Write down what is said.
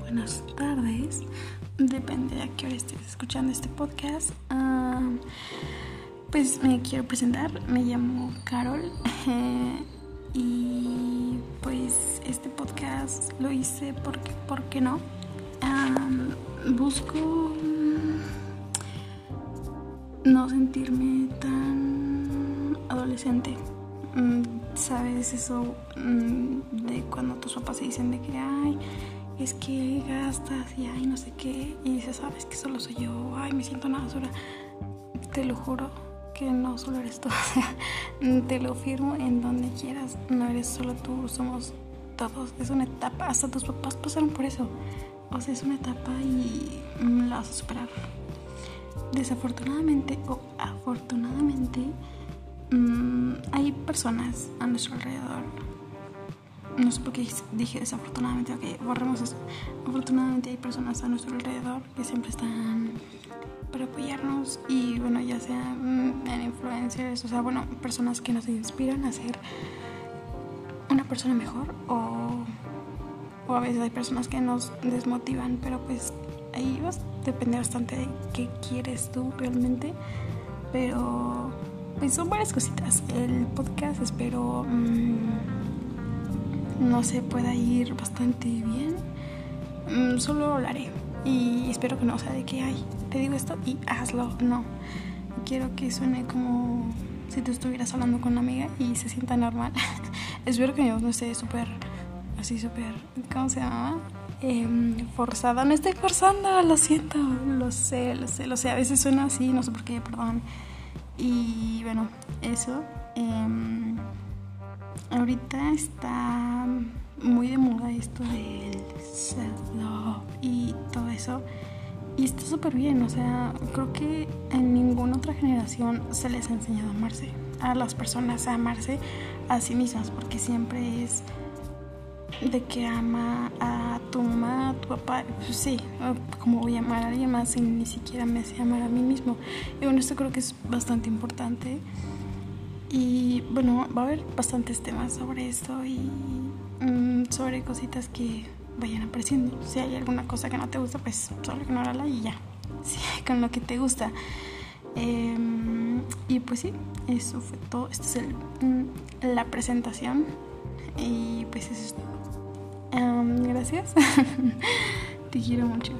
buenas tardes. Depende de a qué hora estés escuchando este podcast. Ah, pues me quiero presentar. Me llamo Carol. y pues este podcast lo hice porque, ¿por qué no? Busco no sentirme tan adolescente. Mm, ¿Sabes eso mm, de cuando tus papás se dicen de que, ay, es que gastas y ay, no sé qué, y dices, sabes que solo soy yo, ay, me siento una basura? Te lo juro que no solo eres tú, te lo firmo en donde quieras, no eres solo tú, somos todos, es una etapa, hasta tus papás pasaron por eso, o sea, es una etapa y mm, la vas a superar. Desafortunadamente o afortunadamente, Mm, hay personas a nuestro alrededor. No sé por qué dije desafortunadamente, ok, borremos eso. Afortunadamente hay personas a nuestro alrededor que siempre están para apoyarnos y bueno, ya sean en influencers, o sea, bueno, personas que nos inspiran a ser una persona mejor o, o a veces hay personas que nos desmotivan, pero pues ahí depende bastante de qué quieres tú realmente, pero pues son varias cositas. El podcast espero mm, no se pueda ir bastante bien. Mm, solo lo haré. Y espero que no sea de que, ay, te digo esto y hazlo. No. Quiero que suene como si tú estuvieras hablando con una amiga y se sienta normal. espero que no esté súper, así súper, ¿cómo se llama? Em, forzada. No estoy forzando, lo siento. Lo sé, lo sé, lo sé. A veces suena así, no sé por qué, perdón. Y bueno, eso. Em, ahorita está muy de moda esto del self-love y todo eso. Y está súper bien, o sea, creo que en ninguna otra generación se les ha enseñado a amarse, a las personas a amarse a sí mismas, porque siempre es de que ama a tu mamá, a tu papá, pues sí, como voy a amar a alguien más y ni siquiera me sé amar a mí mismo. Y bueno, esto creo que es bastante importante. Y bueno, va a haber bastantes temas sobre esto y mm, sobre cositas que vayan apareciendo. Si hay alguna cosa que no te gusta, pues solo ignórala y ya. Sí, con lo que te gusta. Em, y pues sí, eso fue todo. Esta es el, mm, la presentación. Y pues eso es gracias. Te quiero mucho.